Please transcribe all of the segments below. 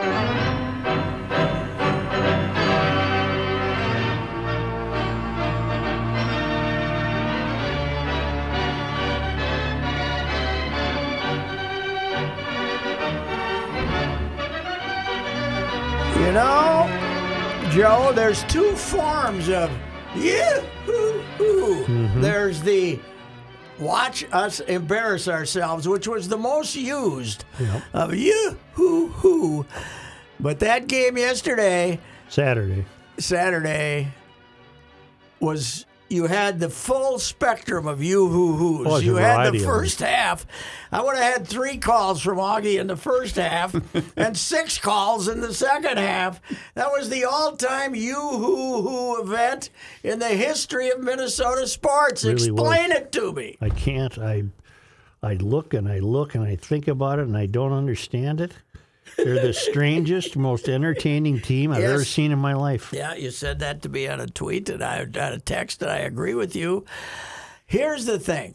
You know, Joe, there's two forms of yoo-hoo. Mm-hmm. There's the watch us embarrass ourselves, which was the most used of yoo-hoo. But that game yesterday, Saturday. Saturday, was you had the full spectrum of you hoo hoos. Oh, you had the first half. I would have had three calls from Augie in the first half and six calls in the second half. That was the all time you hoo hoo event in the history of Minnesota sports. Really was. Explain it to me. I can't. I I look and I look and I think about it and I don't understand it. They're the strangest, most entertaining team I've ever seen in my life. Yeah, you said that to me on a tweet and I on a text, and I agree with you. Here's the thing.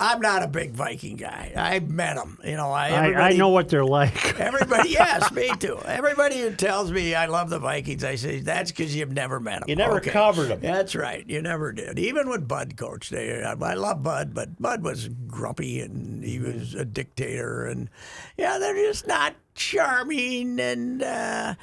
I'm not a big Viking guy. I met them. You know, I I, I know what they're like. Everybody, yes, me too. Everybody who tells me I love the Vikings, I say that's because you've never met them. You never covered them. That's right. You never did. Even with Bud coached, they, I love Bud, but Bud was grumpy and he was a dictator, and yeah, they're just not charming, and uh,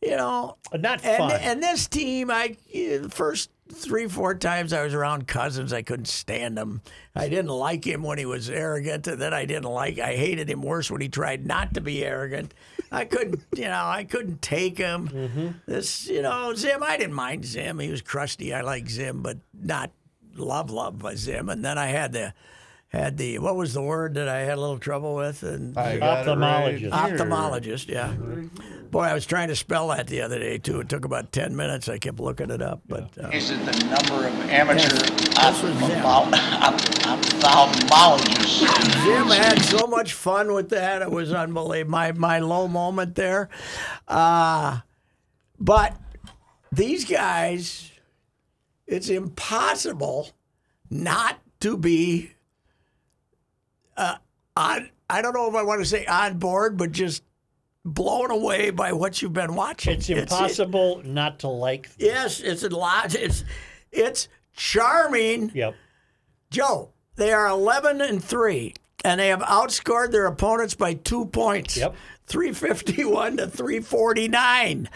you know, Not and, fun. and this team, I the first three, four times I was around Cousins, I couldn't stand him. I didn't like him when he was arrogant, and then I didn't like. I hated him worse when he tried not to be arrogant. I couldn't, you know, I couldn't take him. Mm-hmm. This, you know, Zim. I didn't mind Zim. He was crusty. I like Zim, but not love love by Zim. And then I had the. Had the what was the word that I had a little trouble with and I got it right Ophthalmologist. Ophthalmologist, yeah. Boy, I was trying to spell that the other day too. It took about ten minutes. I kept looking it up, but uh, Is it the number of amateur Yes, this was ophthalmologists? Jim had so much fun with that. It was unbelievable. My my low moment there. Uh, but these guys, it's impossible not to be on. I don't know if I want to say on board, but just blown away by what you've been watching. It's impossible not to like. yes, it's a lot. It's it's charming. Yep. Joe, they are 11 and 3, and they have outscored their opponents by two points. Yep. 351 to 349.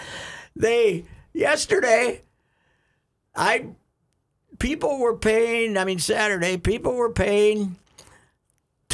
They, yesterday, I, people were paying, I mean, Saturday, people were paying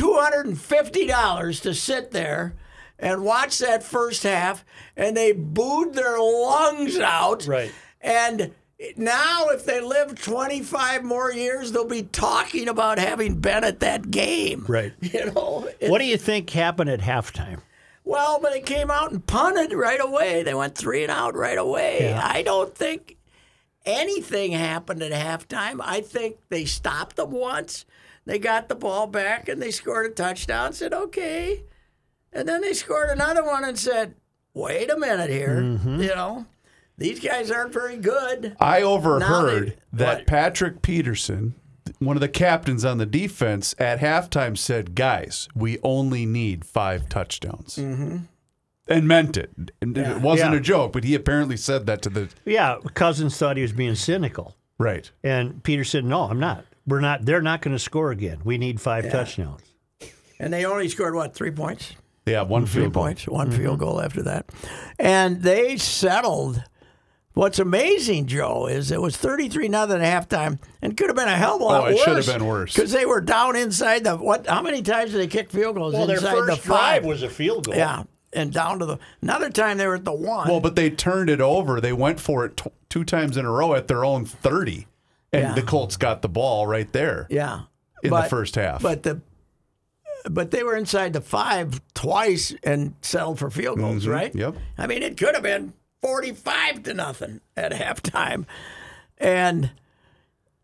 $250 to sit there and watch that first half, and they booed their lungs out. Right. And now, if they live 25 more years, they'll be talking about having been at that game. Right. You know? What do you think happened at halftime? well, but they came out and punted right away. They went three and out right away. Yeah. I don't think anything happened at halftime. I think they stopped them once. They got the ball back and they scored a touchdown. Said okay, and then they scored another one and said, "Wait a minute here, Mm-hmm. you know." These guys aren't very good. I overheard they- that what? Patrick Peterson, one of the captains on the defense, at halftime said, "Guys, we only need five touchdowns," mm-hmm. and meant it. And It wasn't Yeah. a joke, but he apparently said that to the Yeah, Cousins thought he was being cynical, right. and Peter said, "No, I'm not. We're not. They're not going to score again. We need five touchdowns." And they only scored what three points? Yeah, one Three field goal. points, one mm-hmm. field goal after that, and they settled. What's amazing, Joe, is it was thirty-three nothing at halftime, and could have been a hell of a oh, lot Oh, it worse. should have been worse. because they were down inside the what? How many times did they kick field goals Well, their inside first the five? drive was a field goal. yeah, and down to the another time they were at the one. Well, but they turned it over. They went for it t- two times in a row at their own thirty, and Yeah. the Colts got the ball right there yeah, in But- the first half. But the but they were inside the five twice and settled for field goals, mm-hmm. right? Yep. I mean, it could have been forty-five to nothing at halftime, and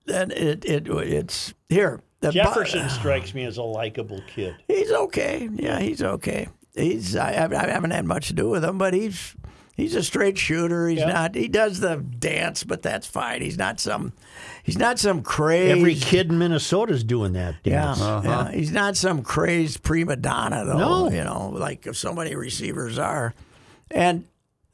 then it it it's here. The Bu- Jefferson strikes me as a likable kid. He's okay. Yeah, he's okay. He's I, I haven't had much to do with him, but he's he's a straight shooter. He's Yeah. not. He does the dance, but that's fine. He's not some. He's not some crazy. Every kid in Minnesota's doing that Yeah, dance. yeah. He's not some crazed prima donna, though. No. You know, like so many receivers are. And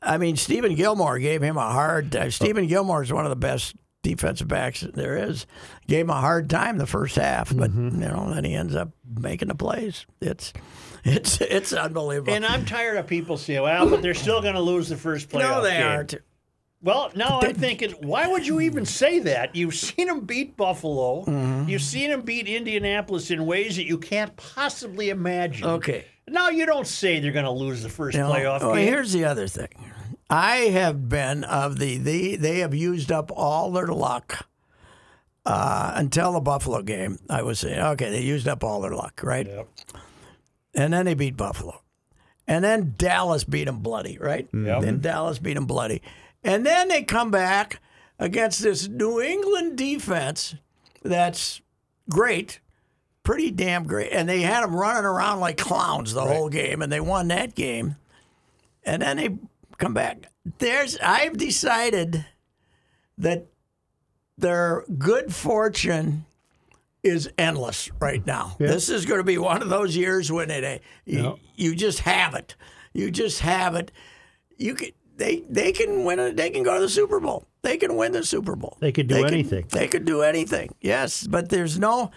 I mean, Stephon Gilmore gave him a hard. Uh, Stephon Gilmore is one of the best defensive backs there is. Gave him a hard time the first half, but Mm-hmm. you know, then he ends up making the plays. It's it's it's unbelievable. And I'm tired of people saying, well, but they're still going to lose the first playoff game. no, they game. aren't. Well, now I'm thinking, why would you even say that? You've seen them beat Buffalo. Mm-hmm. You've seen them beat Indianapolis in ways that you can't possibly imagine. Okay. Now you don't say they're going to lose the first playoff Oh, game. here's the other thing. I have been of the they they have used up all their luck uh, until the Buffalo game. I was saying, okay, they used up all their luck, right? Yep. And then they beat Buffalo, and then Dallas beat them bloody, right? Mm-hmm. Yep. Then Dallas beat them bloody, and then they come back against this New England defense that's great. Pretty damn great. And they had them running around like clowns the whole game, and they won that game and then they come back. There's I've decided that their good fortune is endless right now. This is going to be one of those years when it eh, you, you just have it. You just have it. You can they they can win it. They can go to the Super Bowl. They can win the Super Bowl. They could do can- anything. they could do anything. Yes, but there's no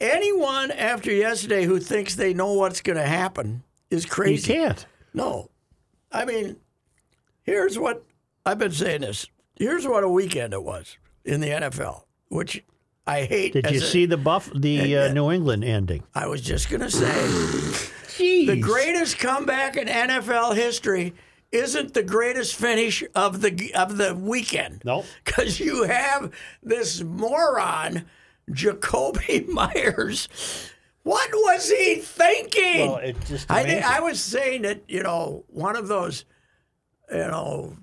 anyone after yesterday who thinks they know what's going to happen is you crazy. can't. No. I mean, here's what I've been saying this. Here's what a weekend it was in the NFL, which I hate. Did you a- see the Buff the uh, New England ending? I was just going to say the greatest comeback in NFL history isn't the greatest finish of the of the weekend. Nope. Because you have this moron, Jakobi Meyers. What was he thinking? Well, I. I was saying that you know one of those, you know,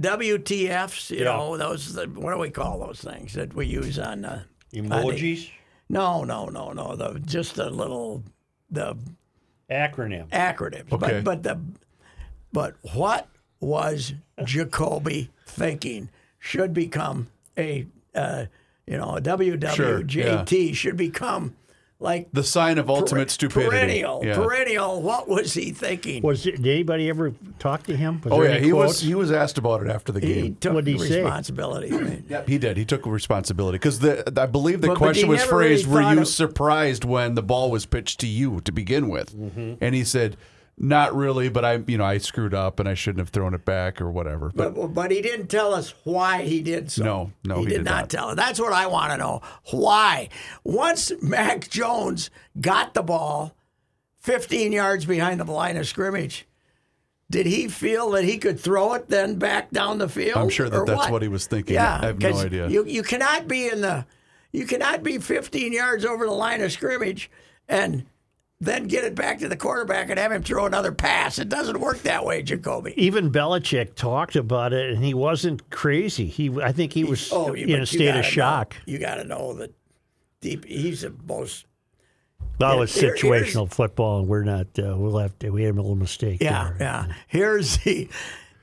WTFs. You Yeah. know those. What do we call those things that we use on? Uh, Emojis, no, no, no, no. The just the little the acronym. acronyms. Okay. But but the but what was Jakobi thinking should become a uh, you know a WWJT should become like The sign of ultimate stupidity. perennial Yeah. perennial. What was he thinking? Was it, did anybody ever talk to him? Was Oh yeah, he quotes? was he was asked about it after the he game. took What'd he say? responsibility. right? Yeah, he did. He took responsibility because the I believe the But- but question he was never really phrased, "Were you of- surprised when the ball was pitched to you to begin with?" Mm-hmm. And he said, "Not really, but I, you know, I screwed up and I shouldn't have thrown it back or whatever." But But, but he didn't tell us why he did so. No, no, he, he did, did not, not. tell us. That's what I want to know. Why? Once Mac Jones got the ball 15 yards behind the line of scrimmage, did he feel that he could throw it then back down the field? I'm sure that that's what he was thinking. Yeah, I have no idea. You you cannot be in the you cannot be 15 yards over the line of scrimmage and then get it back to the quarterback and have him throw another pass. It doesn't work that way, Jakobi. Even Belichick talked about it, and he wasn't crazy. He, I think he was Oh, in a state of shock. Know, you got to know that deep. He's the most. That was Here- situational football, and we're not. Uh, we'll have to. We had a little mistake. Yeah, there. yeah. Here's the.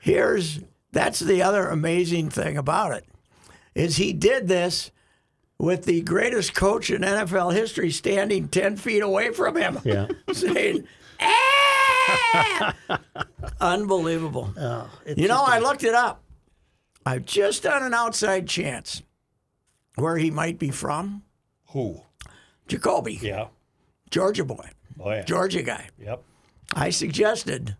Here's that's the other amazing thing about it, is he did this with the greatest coach in NFL history standing ten feet away from him, Yeah. saying, "Ah!" Unbelievable. It's You know, I looked it up. I've just done an outside chance where he might be from. who? Jakobi, Yeah. Georgia boy, Oh yeah. Georgia guy. Yep. I suggested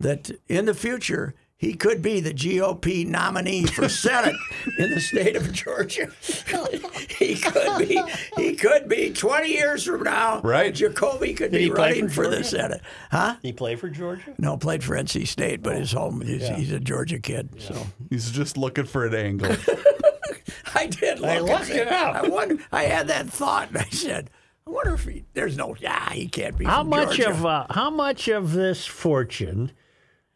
that in the future he could be the GOP nominee for Senate in the state of Georgia. he could be. He could be. Twenty years from now, Right. Jakobi could Did be running for for, the Senate, huh? He play for Georgia. No, played for NC State, but his home. He's, he's a Georgia kid. So He's just looking for an angle. I did. Look I looked it up. I wondered. I had that thought, and I said, I wonder if he. There's no. Yeah, he can't be. How from much Georgia. of uh, how much of this fortune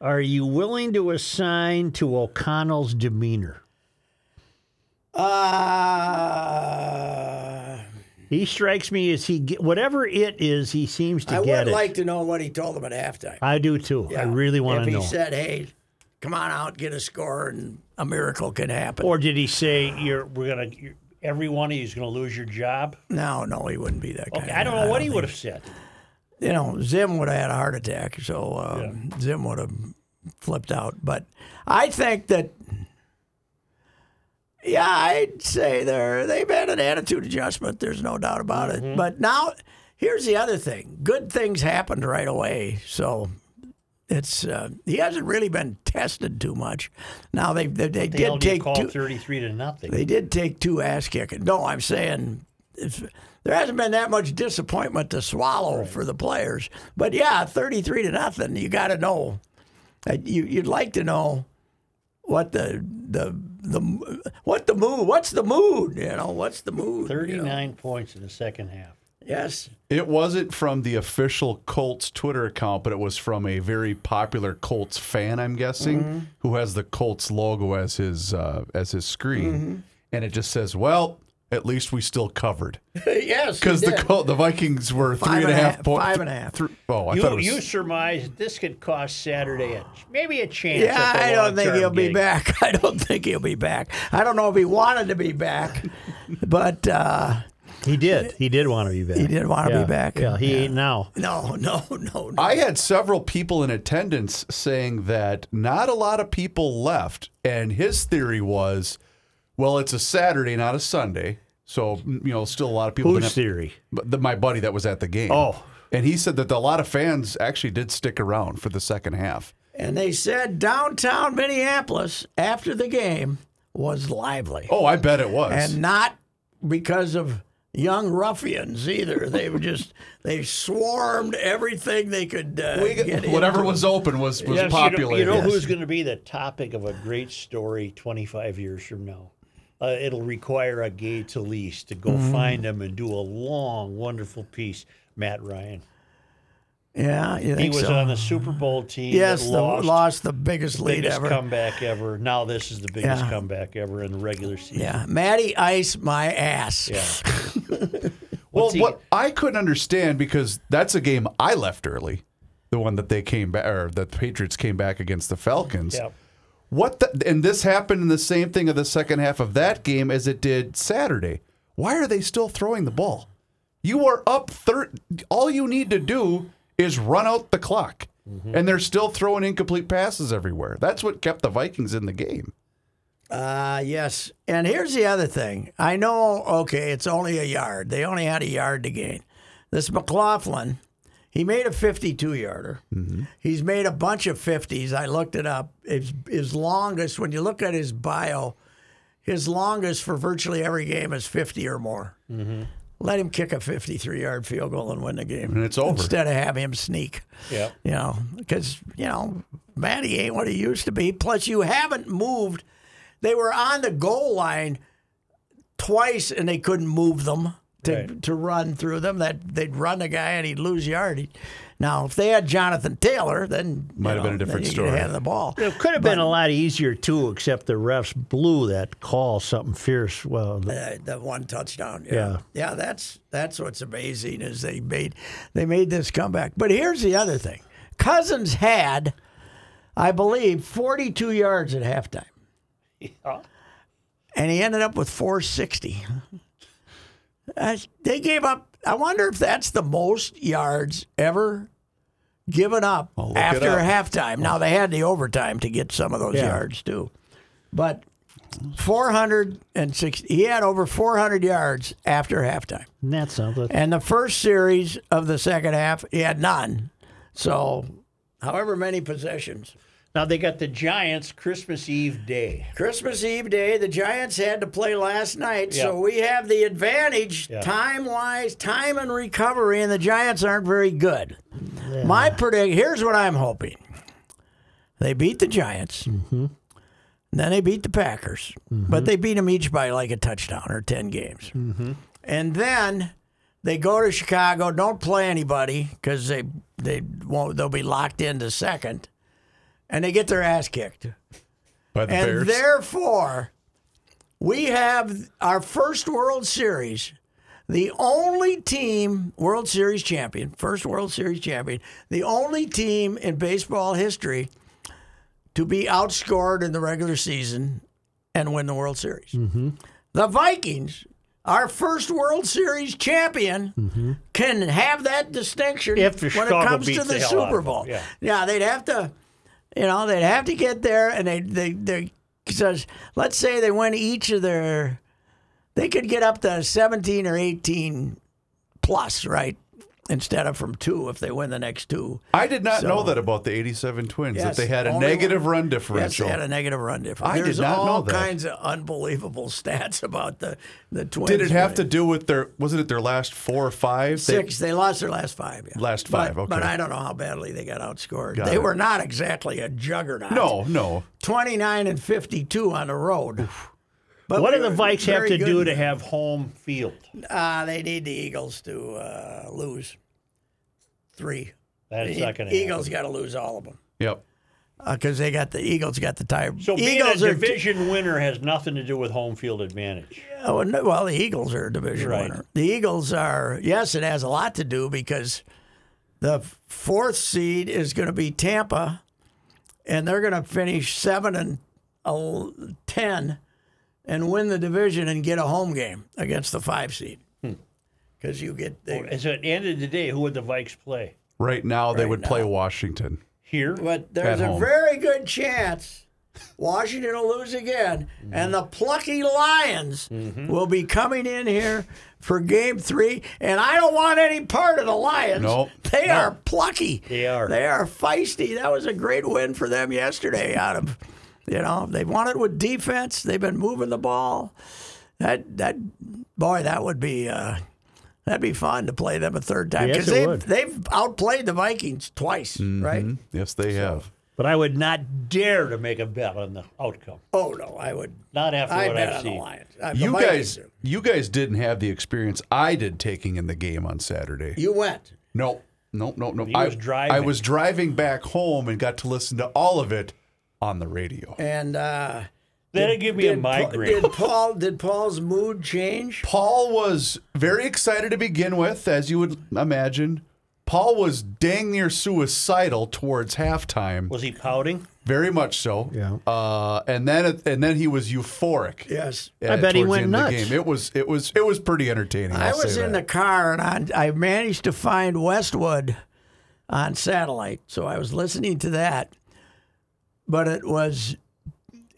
are you willing to assign to O'Connell's demeanor? Uh, He strikes me as he get, whatever it is, he seems to I get would it. like to know what he told them at halftime. I do too. I really want If to know. If he said, "Hey, come on out, get a score, and a miracle can happen." or did he say you're we're gonna you're, every one of you is gonna lose your job? no, no, he wouldn't be that guy. Okay, I don't know what he think- would have said. You know, Zim would have had a heart attack, so uh, Zim would have flipped out. But I think that, yeah, I'd say they're they've had an attitude adjustment. There's no doubt about Mm-hmm. it. But now, here's the other thing: good things happened right away. So. It's uh, he hasn't really been tested too much. Now they they, they The did take two. thirty-three to nothing. They did take two ass kicking. No, I'm saying there hasn't been that much disappointment to swallow for the players. But yeah, 33 to nothing. You got to know. Uh, You you'd like to know what the the the what the mood. What's the mood? You know what's the mood? you know? Thirty-nine points in the second half. Yes. It wasn't from the official Colts Twitter account, but it was from a very popular Colts fan, I'm guessing, Mm-hmm. who has the Colts logo as his uh, as his screen, Mm-hmm. and it just says, "Well, at least we still covered," yes. because the. Col- the Vikings were Five three and a and a half half- points. five and a half. oh, I You, thought it was. you surmise that this could cost Saturday a, maybe a chance. Yeah, at the I don't think he'll be back. I don't think he'll be back. I don't know if he wanted to be back, but uh, He did. He did want to be back. He did want to be back. Yeah, he Yeah. ain't now. no, no, no, no. I had several people in attendance saying that not a lot of people left, and his theory was, well, it's a Saturday, not a Sunday, so you know, still a lot of people. Whose theory? But the, my buddy that was at the game. Oh. And he said that a lot of fans actually did stick around for the second half. And they said downtown Minneapolis after the game was lively. Oh, I bet it was. And not because of young ruffians either. They were just, they swarmed everything they could uh, We- get whatever into. was open was, was Yes, you know- popular. You know, Yes. who's going to be the topic of a great story 25 years from now? Uh, it'll require a Gay Talese to go Mm-hmm. find him and do a long, wonderful piece. Matt Ryan. Yeah, you He was so? on the Super Bowl team. Yes, that the, lost, lost, the biggest lead biggest ever. comeback ever. Now this is the biggest Yeah. comeback ever in the regular season. Yeah, Matty Ice my ass. Yeah. well, he- what I couldn't understand because that's a game I left early, the one that they came back or that the Patriots came back against the Falcons. Yeah. What the, and this happened in the same thing of the second half of that game as it did Saturday. Why are they still throwing the ball? You are up third. All you need to do is run out the clock, and they're still throwing incomplete passes everywhere. That's what kept the Vikings in the game. Uh, yes. And here's the other thing. I know, okay, it's only a yard. They only had a yard to gain. This McLaughlin, he made a 52 yarder. Mm-hmm. He's made a bunch of 50s. I looked it up. His, his longest, when you look at his bio, his longest for virtually every game is 50 or more. Mm-hmm. Let him kick a 53 yard field goal and win the game. And it's over. Instead of having him sneak. Yeah. You know, because, you know, Matty ain't what he used to be. Plus, you haven't moved. They were on the goal line twice and they couldn't move them to, Right. to run through them. That they'd run the guy and he'd lose yard. Now, if they had Jonathan Taylor, then you Might have been a different story. You had the ball. It could have been a lot easier too, except the refs blew that call something fierce. Well, the- Uh, the one touchdown. Yeah. Yeah. yeah, that's that's what's amazing is they made they made this comeback. But here's the other thing: Cousins had, I believe, 42 yards at halftime, and he ended up with 460. Uh, they gave up. I wonder if that's the most yards ever given up after up. halftime. Now they had the overtime to get some of those Yeah. yards too, but 460. He had over 400 yards after halftime. that's something. And the first series of the second half, he had none. So, however many possessions. Now they got the Giants Christmas Eve day. Christmas Eve day, the Giants had to play last night, Yeah. so we have the advantage Yeah. time wise, time and recovery, and the Giants aren't very good. My predict here's what I'm hoping. They beat the Giants. Mm-hmm. Then they beat the Packers, but they beat them each by like a touchdown or 10 games. Mm-hmm. And then They go to Chicago, don't play anybody because they they won't. They'll be locked into second, and they get their ass kicked. By the And Bears. therefore, we have our first World Series. The only team, World Series champion, first World Series champion, the only team in baseball history to be outscored in the regular season and win the World Series. Mm-hmm. The Vikings, our first World Series champion, mm-hmm. can have that distinction If when Chicago it comes to the, the Super Bowl. yeah. yeah, they'd have to you know, they'd have to get there, and they they they because let's say they win each of their, they could get up to seventeen or eighteen plus, right? Instead of from two if they win the next two. I did not So- know that about the 87 Twins, Yes, that they had a negative one- run Yes, differential. they had a negative run difference. I did There's not know all that. kinds of unbelievable stats about the the Twins. Did it have to do with their, wasn't it their last four or five? Six. They lost their last five. Yeah. Last five, But, but. I don't know how badly they got outscored. Got they it. were not exactly a juggernaut. no, no. 29 and 52 on the road. But What we do the Vikes have very to do to have home field? Uh, they need the Eagles to uh, lose three. That's not going to Eagles got to lose all of them Yep. because they got the Eagles got the tie. So being Eagles a are division winner has nothing to do with home field advantage. Oh, no, well, the Eagles are a division Right. winner. The Eagles are yes, it has a lot to do because the fourth seed is going to be Tampa, and they're going to finish seven and el- ten, and win the division and get a home game against the five seed. Hmm. Because you get the, And so at the end of the day, who would the Vikes play? Right now, they Right would play now. Washington. Here? But there's At a home. very good chance Washington will lose again, mm-hmm. and the plucky Lions mm-hmm. will be coming in here for Game Three. And I don't want any part of the Lions. Nope. they are plucky. They are. They are feisty. That was a great win for them yesterday. Out of, you know, they won it with defense. They've been moving the ball. That that boy, that would be. Uh, That'd be fun to play them a third time because it they've, would. they've outplayed the Vikings twice, right? Yes, they have. But I would not dare to make a bet on the outcome. Oh no, I would. Not after I what bet I've on seen. the Lions. The You guys, do. you guys didn't have the experience I did taking in the game on Saturday. You went. No, no, no, no. I was driving. I was driving back home and got to listen to all of it on the radio. And uh, That'll give me a did, Pa- migraine. did Paul? Did Paul's mood change? Paul was very excited to begin with, as you would imagine. Paul was dang near suicidal towards halftime, Was he pouting? very much so. Yeah. Uh, and then and then he was euphoric. Yes. uh, I bet he went end of the nuts. game. It was it was it was pretty entertaining. I I'll was say in that. the car and I, I managed to find Westwood on satellite, so I was listening to that. But it was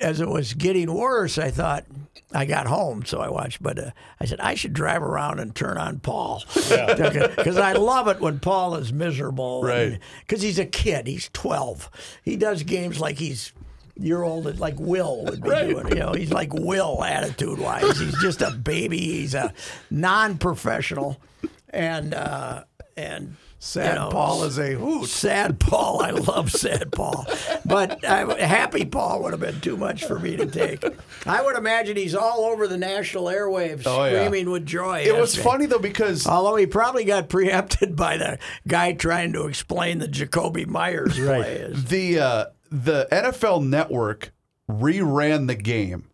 as it was getting worse. I thought I got home, so I watched. But uh, I said I should drive around and turn on Paul because I love it when Paul is miserable, Right. Because he's a kid. He's twelve. He does games like he's. Year old, like Will would be doing. You know, he's like Will attitude wise. He's just a baby. He's a non-professional, and uh, and Sad you know, Paul is a hoot. Sad Paul. I love Sad Paul. But Happy Paul would have been too much for me to take. I would imagine he's all over the national airwaves Oh, yeah. screaming with joy. It was funny though because Although he probably got preempted by the guy trying to explain the Jakobi Meyers play. the uh, the NFL Network reran the game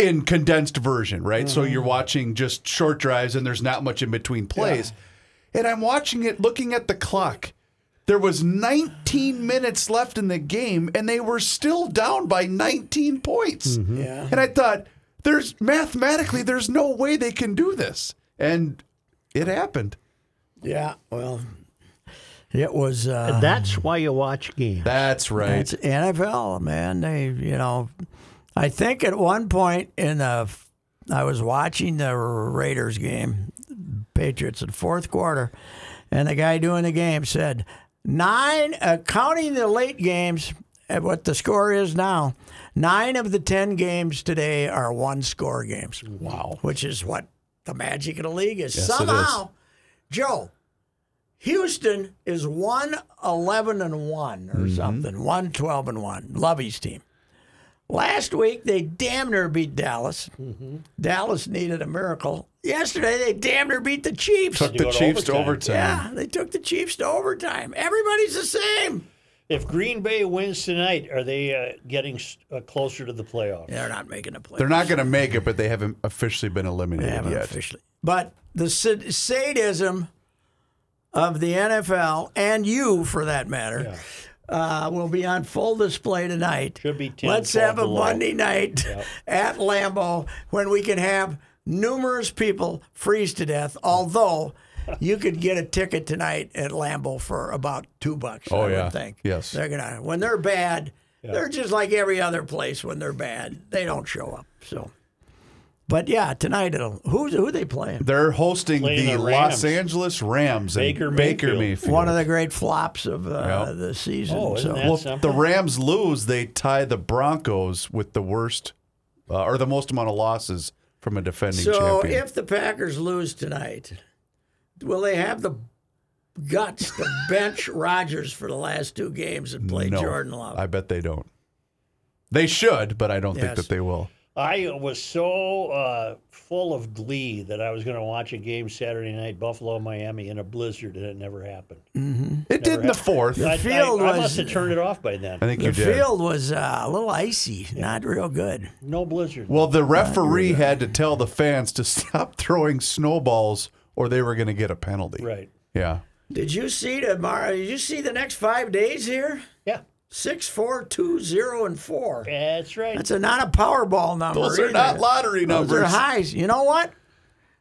in condensed version, right? So Mm-hmm. you're watching just short drives and there's not much in between plays. And I'm watching it looking at the clock. There was 19 minutes left in the game and they were still down by 19 points. Yeah. And I thought there's mathematically there's no way they can do this. And it happened. Yeah. Well, it was. Uh, That's why you watch games. That's right. It's NFL, man. They, you know, I think at one point in the, I was watching the Raiders game, Patriots in fourth quarter, and the guy doing the game said nine, uh, counting the late games at what the score is now, nine of the ten games today are one score games. Wow, which is what the magic of the league is. is. Somehow, Joe. Houston is one eleven and one or something, one twelve and one. Lovie's team. Last week they damn near beat Dallas. Mm-hmm. Dallas needed a miracle. Yesterday they damn near beat the Chiefs. Took the to Chiefs to overtime. overtime. Yeah, they took the Chiefs to overtime. Everybody's the same. If Green Bay wins tonight, are they uh, getting uh, closer to the playoffs? They're not making the play. They're not going to make it, but they haven't officially been They eliminated haven't yet. officially. But the sadism of the NFL and you, for that matter, uh, will be on full display tonight. Should be 10, Let's have a below. Monday night at Lambeau when we can have numerous people freeze to death. Although you could get a ticket tonight at Lambeau for about two bucks. Oh, I yeah. would think. Yes. they're gonna when they're bad. They're just like every other place when they're bad. They don't show up. So. But yeah, tonight it'll. Who's who they playing? They're hosting Playing the, the Los Angeles Rams and Baker Baker Mayfield. Mayfield. One of the great flops of uh, Yeah. the season. Oh, isn't so. that well, if the Rams lose, they tie the Broncos with the worst uh, or the most amount of losses from a defending So champion. if the Packers lose tonight, will they have the guts to bench Rodgers for the last two games and play no, Jordan Love? I bet they don't. They should, but I don't think that they will. I was so uh, full of glee that I was going to watch a game Saturday night, Buffalo, Miami, in a blizzard, and it never happened. It did in the fourth. The I, field I, I was- must have turned it off by then. I think the you did. field was uh, a little icy, not real good. No blizzard. Well, the referee had to tell the fans to stop throwing snowballs, or they were going to get a penalty. right. Yeah. Did you see tomorrow? Did you see the next five days here? Yeah. Six, four, two, zero, and four. That's right. That's a, not a Powerball number. Those are either. not lottery Those numbers. are highs. You know what?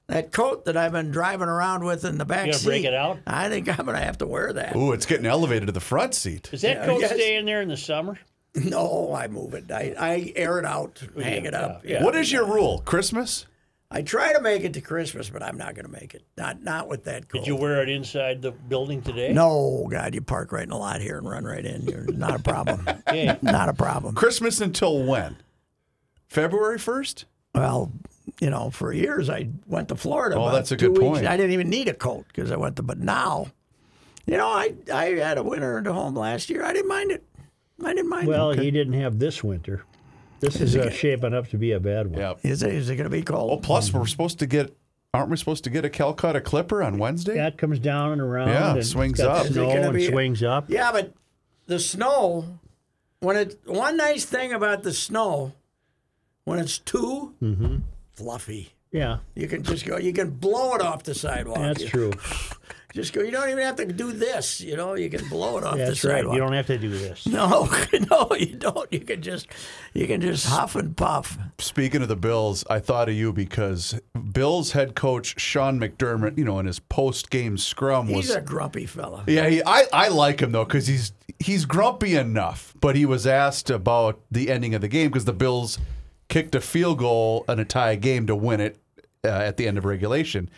That coat that I've been driving around with in the back You gonna seat. break it out? I think I'm going to have to wear that. Ooh, it's getting elevated to the front seat. Does that Yeah, coat yes. stay in there in the summer? No, I move it. I, I air it out, hang it up. yeah. Yeah. What is your rule? Christmas? I try to make it to Christmas, but I'm not going to make it. Not not with that coat. Did you wear it inside the building today? No, God, you park right in the lot here and run right in. You're not a problem. Okay. not a problem. Christmas until when? February 1st? Well, you know, for years I went to Florida. Oh, that's a good weeks. point. I didn't even need a coat because I went to. But now, you know, I I had a winter at home last year. I didn't mind it. I didn't mind Well, it. he didn't have this winter. This is uh, shaping up to be a bad one. Yeah. Is it, is it going to be cold? Oh, plus we're supposed to get, aren't we supposed to get a Calcutta Clipper on Wednesday? That comes down and around. Yeah, and it's swings got up. Is it Snow gonna and be- swings up. Yeah, but the snow, when it one nice thing about the snow, when it's 2 Mm-hmm. fluffy. Yeah, You can just go. You can blow it off the sidewalk. that's true. Just go. You don't even have to do this. You know, you can blow it off That's the right. sidewalk. You don't have to do this. No, no, you don't. You can just, you can just huff and puff. Speaking of the Bills, I thought of you because Bills head coach Sean McDermott, you know, in his post game scrum was He's a grumpy fella. Yeah, he, I, I like him though because he's he's grumpy enough. But he was asked about the ending of the game because the Bills kicked a field goal in a tie game to win it uh, at the end of regulation,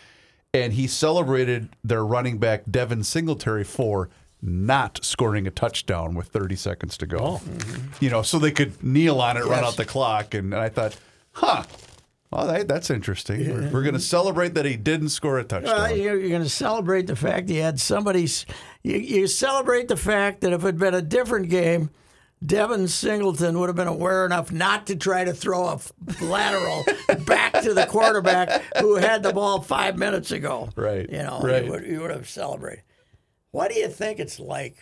and he celebrated their running back Devin Singletary for not scoring a touchdown with 30 seconds to go. Oh. Mm-hmm. You know, so they could kneel on it, run out the clock, and, I thought, huh. Well, that, that's interesting. We're, we're going to celebrate that he didn't score a touchdown. Well, you're, you're going to celebrate the fact he had somebody's. You, you celebrate the fact that if it had been a different game, Devin Singleton would have been aware enough not to try to throw a lateral back to the quarterback who had the ball five minutes ago. Right, You know, right. You, would, you would have celebrated. What do you think it's like?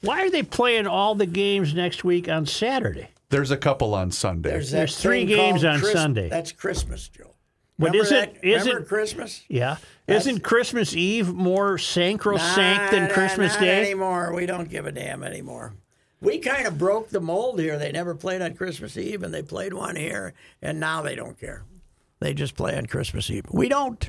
Why are they playing all the games next week on Saturday? There's a couple on Sunday. There's, There's three games on Christ- Sunday. That's Christmas, Joe. But Remember is it- that? is Remember it- Christmas? Yeah. Isn't Christmas Eve more sacrosanct than Nah, Christmas not Day? anymore. We don't give a damn anymore. We kind of broke the mold here. They never played on Christmas Eve, and they played one here, and now they don't care. They just play on Christmas Eve. We don't.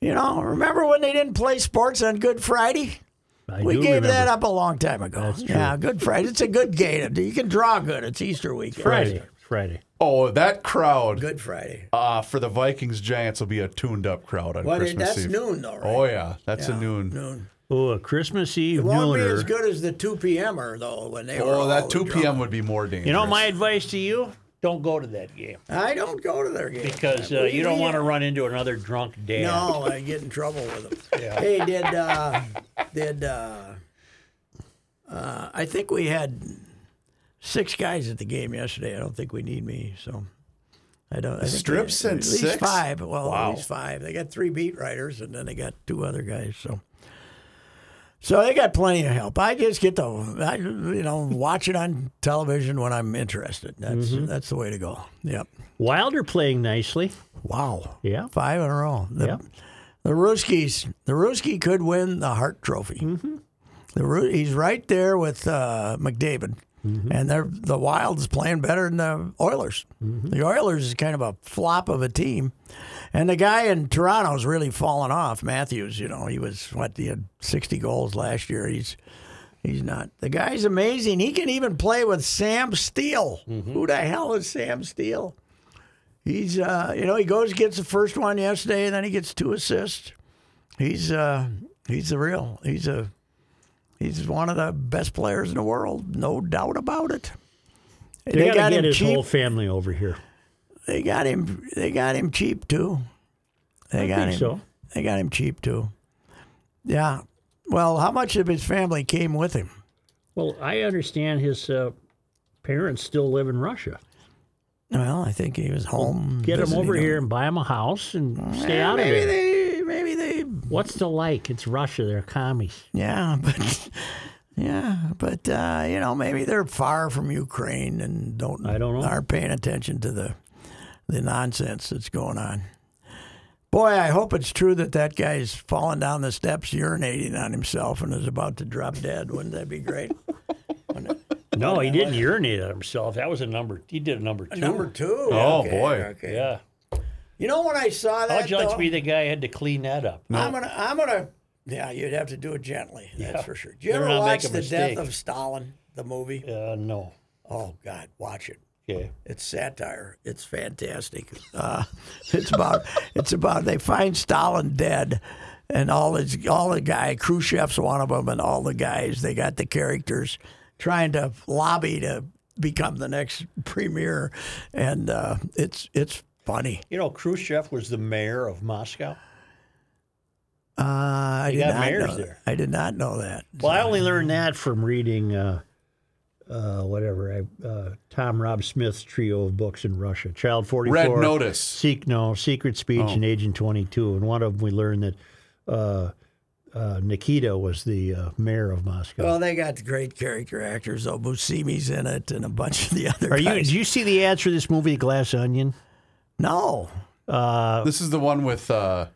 You know, remember when they didn't play sports on Good Friday? I we gave remember. that up a long time ago. That's true. Yeah, Good Friday. It's a good game. You can draw good. It's Easter weekend. Friday. Friday. Oh, that crowd Good Friday. uh, for the Vikings Giants will be a tuned up crowd on Well, Christmas that's Eve. That's noon, though, right? Oh yeah, that's a noon. Noon. Oh, a Christmas Eve It won't be nooner. as good as the 2 p.m.er, though, when they were Oh, all that 2 drunk. p.m. would be more dangerous. You know, my advice to you: don't go to that game I don't go to their games because uh, you don't want to run into another drunk dad. No, I get in trouble with them. Hey, did uh, did uh, uh, I think we had six guys at the game yesterday. I don't think we need me. So I don't. I think Strip they- sent at least six? five. Well, Wow. at least five. They got three beat writers, and then they got two other guys. So. So they got plenty of help. I just get to, I, you know, watch it on television when I'm interested. That's Mm-hmm. that's the way to go. Yep. Wilder playing nicely. Wow. Yeah. Five in a row. The, Yep. the Ruskies, the Ruski could win the Hart Trophy. Mm-hmm. The he's right there with uh, McDavid, Mm-hmm. and they're the Wild's playing better than the Oilers. Mm-hmm. The Oilers is kind of a flop of a team, and the guy in Toronto's really fallen off. Matthews, you know, he was what he had sixty goals last year. He's He's not. The guy's amazing. He can even play with Sam Steel. Mm-hmm. Who the hell is Sam Steel? He's, uh, you know, he goes gets the first one yesterday, and then he gets two assists. He's, uh, he's the real. He's a, he's one of the best players in the world, no doubt about it. They, got to get his cheap. whole family over here. They got him. They got him cheap too. They I got think him. so. They got him cheap too. Yeah. Well, how much of his family came with him? Well, I understand his uh, parents still live in Russia. Well, I think he was home. Get him over here and buy him a house and stay out of maybe there. they, maybe they, What's the like? It's Russia. They're commies. yeah, but yeah, but uh, you know, maybe they're far from Ukraine and don't. I don't know. Aren't paying attention to the the nonsense that's going on. Boy, I hope it's true that that guy's falling down the steps, urinating on himself, and is about to drop dead. Wouldn't that be great? No, he didn't urinate on himself. That was a number. He did a number two. Number two. Oh, Okay, boy. Okay. Yeah. You know when I saw that? How'd you like though? to be the guy who had to clean that up? I'm gonna, I'm gonna, yeah, you'd have to do it gently. That's Yeah. for sure. Did you Better ever watch the mistake. Death of Stalin, the movie? Uh, no. Oh God, watch it. Yeah. It's satire. It's fantastic. Uh, it's about, it's about they find Stalin dead, and all his, all the guy, Khrushchev's one of them, and all the guys, they got the characters trying to lobby to become the next premier, and uh, it's it's funny. You know, Khrushchev was the mayor of Moscow. Uh, I They did got not mayors know there. That. I did not know that. Well, I only learned that from reading uh, uh, whatever I, uh, Tom Rob Smith's trio of books in Russia. Child Forty Four, Red Notice. Seek No, Secret Speech, and Agent Twenty Two. And one of them we learned that uh, uh, Nikita was the uh, mayor of Moscow. Well, they got great character actors. though. Buscemi's in it, and a bunch of the other Are you? guys. Did you see the ads for this movie, Glass Onion? No, This is the one with uh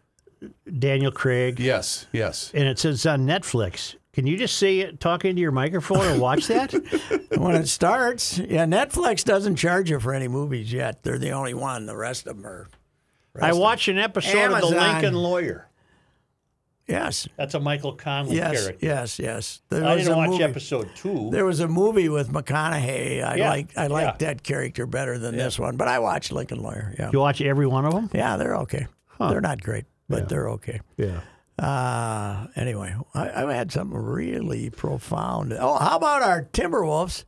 Daniel Craig, yes, yes. and it says on Netflix. Can you just say it, talk into your microphone and watch that? when it starts, yeah, Netflix doesn't charge you for any movies yet. They're the only one. The rest of them are. I watched an episode of The Lincoln Lawyer. Yes, That's a Michael Connelly yes, character. yes, yes. There I was didn't a watch movie- episode two. There was a movie with McConaughey. I Yeah, like I like yeah. that character better than this one, but I watched Lincoln Lawyer. Yeah, you watch every one of them? yeah, they're okay. They're not great, but they're okay. Yeah. Uh, anyway, I, I had something really profound. Oh, how about our Timberwolves?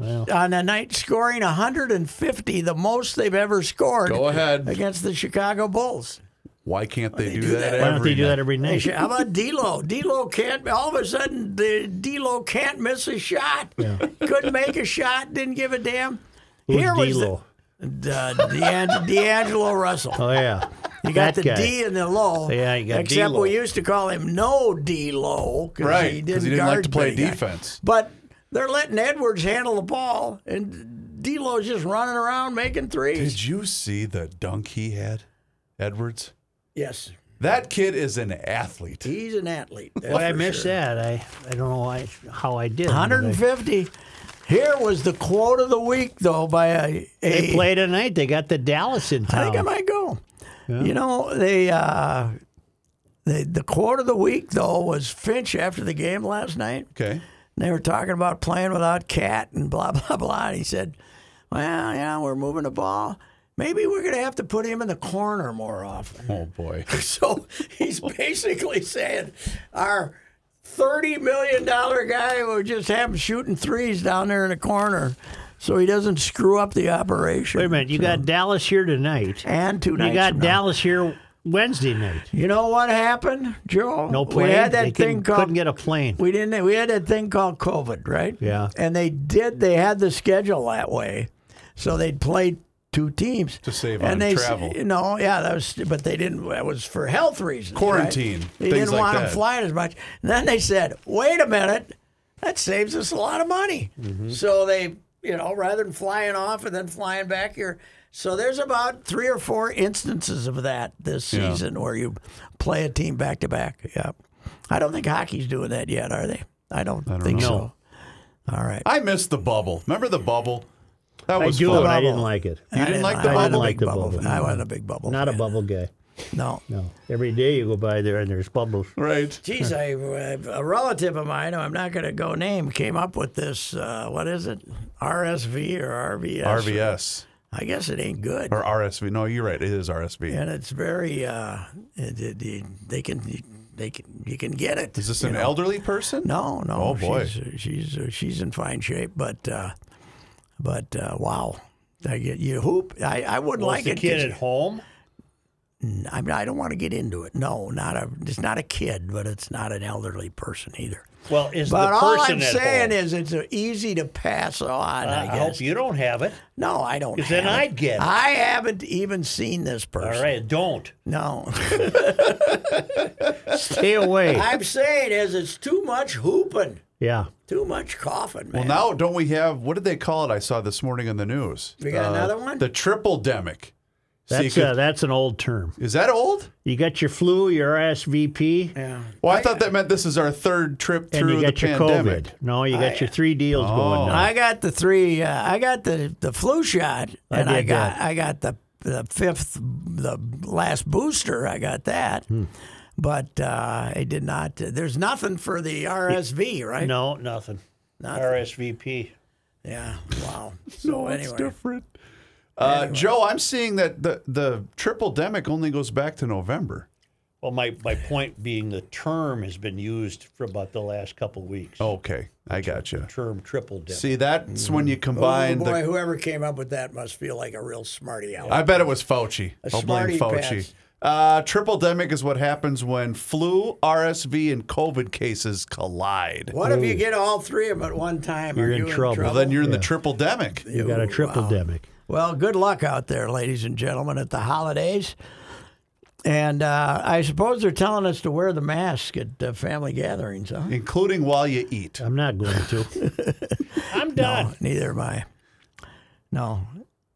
Well. On a night scoring 150, the most they've ever scored. Go ahead. Against the Chicago Bulls. Why can't they, do, do that? that? Why don't they do night? that every Hey, night? How about D'Lo? D'Lo can't. All of a sudden, the D'Lo can't miss a shot. Couldn't make a shot. Didn't give a damn. Who's Here was D'Lo? the- D'Angelo Russell. Oh yeah, You got that the guy. D and the low. Yeah, you got Except D-Lo. we used to call him no D low because Right, he 'cause didn't, he didn't like guard to play many guys. defense. But they're letting Edwards handle the ball, and D Lo's just running around making threes. Did you see the dunk he had, Edwards? Yes, That kid is an athlete. he's an athlete. that's Why I missed sure. that? I I don't know why, how I did. 150. Here was the quote of the week, though, by a. They play tonight. They got the Dallas in time. I think I might go. You know, they, uh, the the quote of the week though was Finch after the game last night. Okay. They were talking about playing without Cat and blah blah blah. And he said, "Well, you yeah, we're moving the ball. Maybe we're going to have to put him in the corner more often." Oh boy. So he's basically saying our thirty million dollar guy will just have him shooting threes down there in the corner, so he doesn't screw up the operation. Wait a minute. You got Dallas here tonight. and two You got from now. Dallas here Wednesday night. You know what happened, Joe? No plane. We had they that thing couldn't, called couldn't get a plane. We didn't. We had that thing called COVID, right? Yeah. And they did. They had the schedule that way, so they'd play two teams To save and on they, travel. You know, yeah, that was. But they didn't. That was for health reasons. right? Quarantine, They didn't like want that. them flying as much. And then they said, "Wait a minute, that saves us a lot of money." Mm-hmm. So they, you know, rather than flying off and then flying back here. So there's about three or four instances of that this Yeah. season where you play a team back to back. Yeah, I don't think hockey's doing that yet, are they? I don't, think know. so. All right. I missed the bubble. Remember the bubble? That I was do, fun. and I didn't like it. You didn't like the I I didn't like the bubble. I wasn't a big bubble. Not a fan. bubble guy. No. No. Every day you go by there and there's bubbles. Right. Geez, I, a relative of mine, I'm not going to go name, came up with this. Uh, what is it? RSV or RVS? RVS I guess it ain't good. or RSV. No, you're right. It is RSV. and it's very. Uh, it, it, it- they can. They can. You can get it. Is this an know. elderly person? No, no. Oh, boy. she's she's, uh, she's in fine shape, but uh, but uh, wow, I get you hoop. I, I wouldn't Was like the it. kid at home? I mean, I don't want to get into it. No, not a. It's not a kid, but it's not an elderly person either. Well, is But the all person I'm at saying home? is, it's uh, easy to pass on. I I guess. hope you don't have it. no, I don't. 'Cause then it. I'd get it. I haven't even seen this person. All right, don't. No, Stay away. I'm saying is it's too much hooping, yeah. too much coughing, man. Well, now don't we have what did they call it? I saw this morning on the news. We got another one? The triple demic. So That's could- uh, that's an old term. is that old? You got your flu, your RSVP, yeah. Well, I, thought that meant this is our third trip and through you got the your pandemic. COVID. No, you got your three deals going now. I got the three. Uh, I got the the flu shot, I and I, got that. I got the the fifth, the last booster. I got that, Hmm. But uh, I did not. there's nothing for the RSV, right? No, nothing. Nothing. RSVP. Yeah. Wow. So It's anyway, different. Uh, Joe, I'm seeing that the the triple demic only goes back to November. Well, my, my point being the term has been used for about the last couple of weeks. Okay, I got you. Term triple dip. See, that's when you combine. oh combine boy, the. whoever came up with that must feel like a real smarty aleck. I bet it was Fauci. A I'll blame smarty Fauci. pants. Uh, triple demic is what happens when flu, RSV, and COVID cases collide. What if you get all three of them at one time? You're Are in you trouble. Well, then you're in the triple demic. you got a triple demic. Well, good luck out there, ladies and gentlemen, at the holidays. And uh, I suppose they're telling us to wear the mask at uh, family gatherings, huh? including while you eat. I'm not going to. I'm done. No, neither am I. No,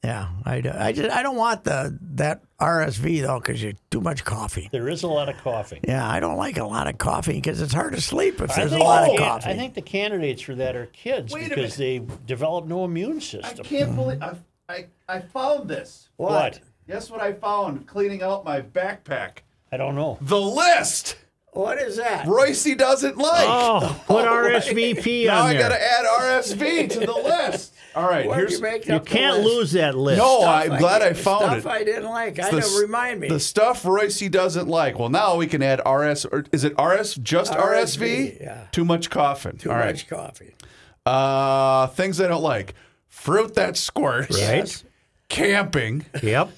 yeah, I, do- I just I don't want the that RSV though because you're too much coffee. There is a lot of coughing. Yeah, I don't like a lot of coffee because it's hard to sleep if I there's a think, lot the of coffee. I think the candidates for that are kids Wait because they develop no immune system. I can't mm-hmm. believe I, I, I found this. What? Guess what I found cleaning out my backpack? I don't know. The list What is that? Royce doesn't like. Oh, put oh RSVP on. now on I there. got to add RSV to the list. All right, Where'd here's you make you up the can't list? lose that list. no. Stuff I'm glad I did- found stuff it. I didn't like. I The know. Remind me. The stuff Royce doesn't like. Well, now we can add RS. Or is it RS? Just RSV? RSV, yeah. Too much coughing. Too All right. much coffee. Uh, things I don't like: fruit that squirts. Right? Camping. Yep.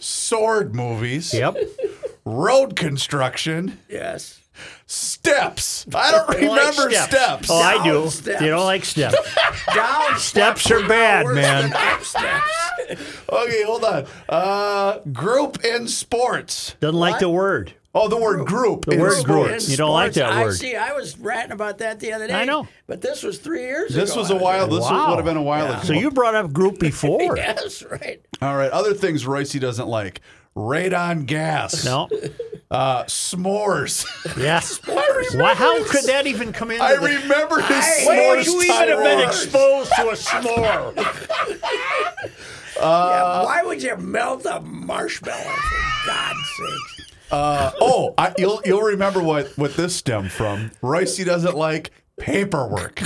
Sword movies. Yep. Road construction. Yes. Steps. I don't You like remember steps. Oh, I do. Steps. You don't like steps. Down Steps are bad, man. than up steps. Okay, hold on. Uh, group in sports. Doesn't like the word. Oh, the word group. The in word sports. group. You don't like Sports, that I word. see. I was ranting about that the other day. I know. but this was three years ago. This was a while. This Wow. would have been a while ago. So you brought up group before. Yes, right. All right. Other things Royce doesn't like: radon gas. No. Uh, s'mores. Yes. Why? How could that even come in? I remember his Hey, When s'mores would you even have been exposed to a s'more? yeah, why would you melt a marshmallow for God's sakes? Uh, oh, I, you'll you'll remember what what this stemmed from. Royce doesn't like paperwork.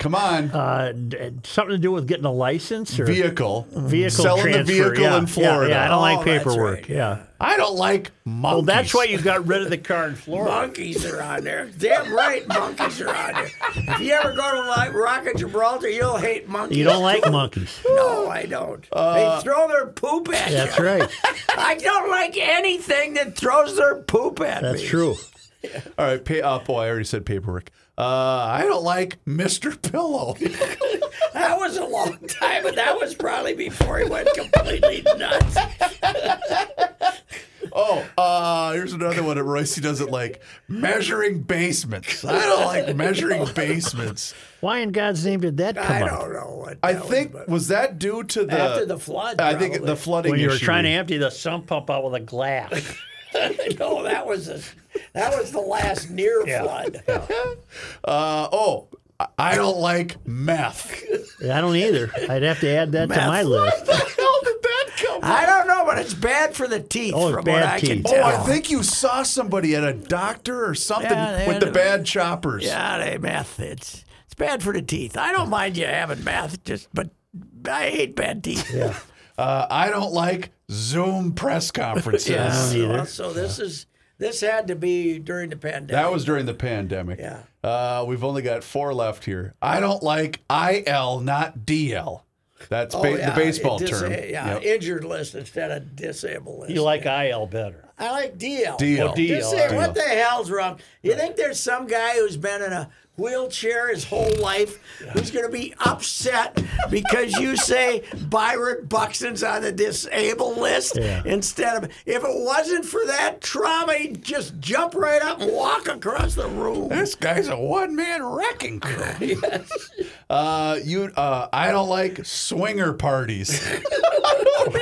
Come on. Uh, d- something to do with getting a license or vehicle. vehicle Selling transfer. the vehicle yeah. in Florida. Yeah, yeah, I don't Oh, like paperwork. right, yeah. I don't like monkeys. Well, that's why you got rid of the car in Florida. Monkeys are on there. Damn right, monkeys are on there. If you ever go to like Rock of Gibraltar, you'll hate monkeys. You don't like monkeys. No, I don't. Uh, they throw their poop at That's you. That's right. I don't like anything that throws their poop at That's me. That's true. All right, pay, oh boy, I already said paperwork. Uh, I don't like Mr. Pillow. That was a long time, but that was probably before he went completely nuts. oh, uh, here's another one that Royce doesn't like. Measuring basements. I don't like measuring basements. Why in God's name did that come I up? don't know what. I that think was, was that due to the After the flood, I think probably. the flooding issue. When you were issue. trying to empty the sump pump out with a glass. but no, that was a, that was the last near Yeah. flood. Uh, oh, I- I don't like meth. I don't either. I'd have to add that to my list. How did that come? I don't know, but it's bad for the teeth, Oh, it's from bad what I can teeth. Oh, tell. I think you saw somebody at a doctor or something Yeah, they with the a- bad choppers. Yeah, they meth. It's it's bad for the teeth. I don't mind you having meth, just but I hate bad teeth. Yeah. Uh, I don't like Zoom press conferences. Yeah. don't either. So, so this is this had to be during the pandemic. That was during the pandemic. Yeah. Uh, we've only got four left here. I don't like IL, not DL. That's Oh, ba- yeah, the baseball dis- term. Yeah, Yep. injured list instead of disabled list. You like IL better. I like DL. DL. Oh, DL, Just DL. what the hell's wrong? You think there's some guy who's been in a wheelchair his whole life who's going to be upset because you say Byron Buxton's on the disabled list Yeah. instead of if it wasn't for that trauma, he'd just jump right up and walk across the room. This guy's a one man wrecking crew. uh, you, uh, I don't like swinger parties.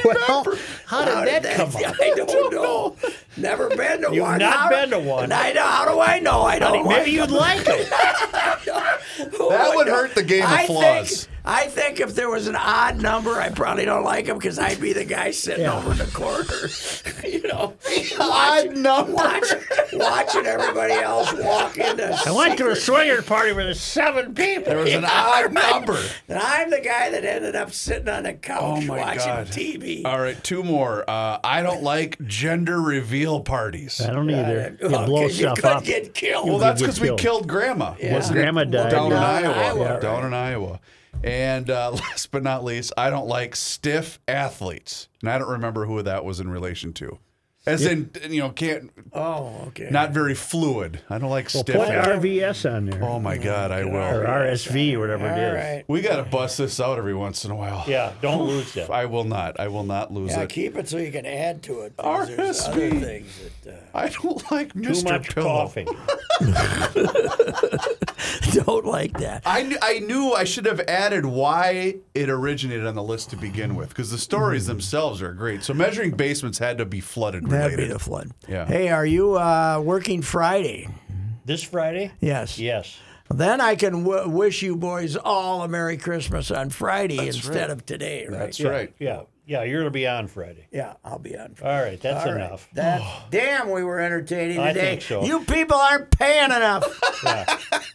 Well, how did that come up? I don't know. Never been to one. You've one. not How- been to one. And I know. How do I know? I don't. Maybe you'd like it. That would hurt the game of flaws. Think, I think if there was an odd number, I probably don't like him because I'd be the guy sitting Yeah. over in the corner, you know, Odd watching, number. watching, watching everybody else walk into. I went to a swinger party where there's seven people. There was an odd number. And I'm the guy that ended up sitting on the couch Oh my watching God. TV. All right, two more. Uh, I don't like gender reveal parties. I don't either. You Well, blow 'cause you stuff could up. get killed. Well, that's because we killed. killed Grandma. Wasn't Grandma it? died, down in yeah. Iowa. Iowa, down right. in Iowa. And uh, last but not least, I don't like stiff athletes, and I don't remember who that was in relation to. As in, you know, can't oh, okay. not very fluid. I don't like Well, stiff. put athletes. RVS on there. Oh my God, I or will. RSV, whatever it All is. right. We got to bust this out every once in a while. Yeah, don't lose that. I will not. I will not lose Yeah, it. keep it so you can add to it. because There's RSV. other things that. Uh, I don't like Too much Pillow. coughing. don't like that. I knew, I knew I should have added why it originated on the list to begin with because the stories themselves are great. So measuring basements had to be flooded That'd related. be the flood. Yeah. Hey, are you uh, working Friday? This Friday? Yes. Yes. Then I can w- wish you boys all a Merry Christmas on Friday instead right. of today, right? That's Yeah, right. Yeah. Yeah, you're going to be on Friday. yeah, I'll be on. Friday. All right, that's All right. enough. That damn, we were entertaining I today. think so. You people aren't paying enough.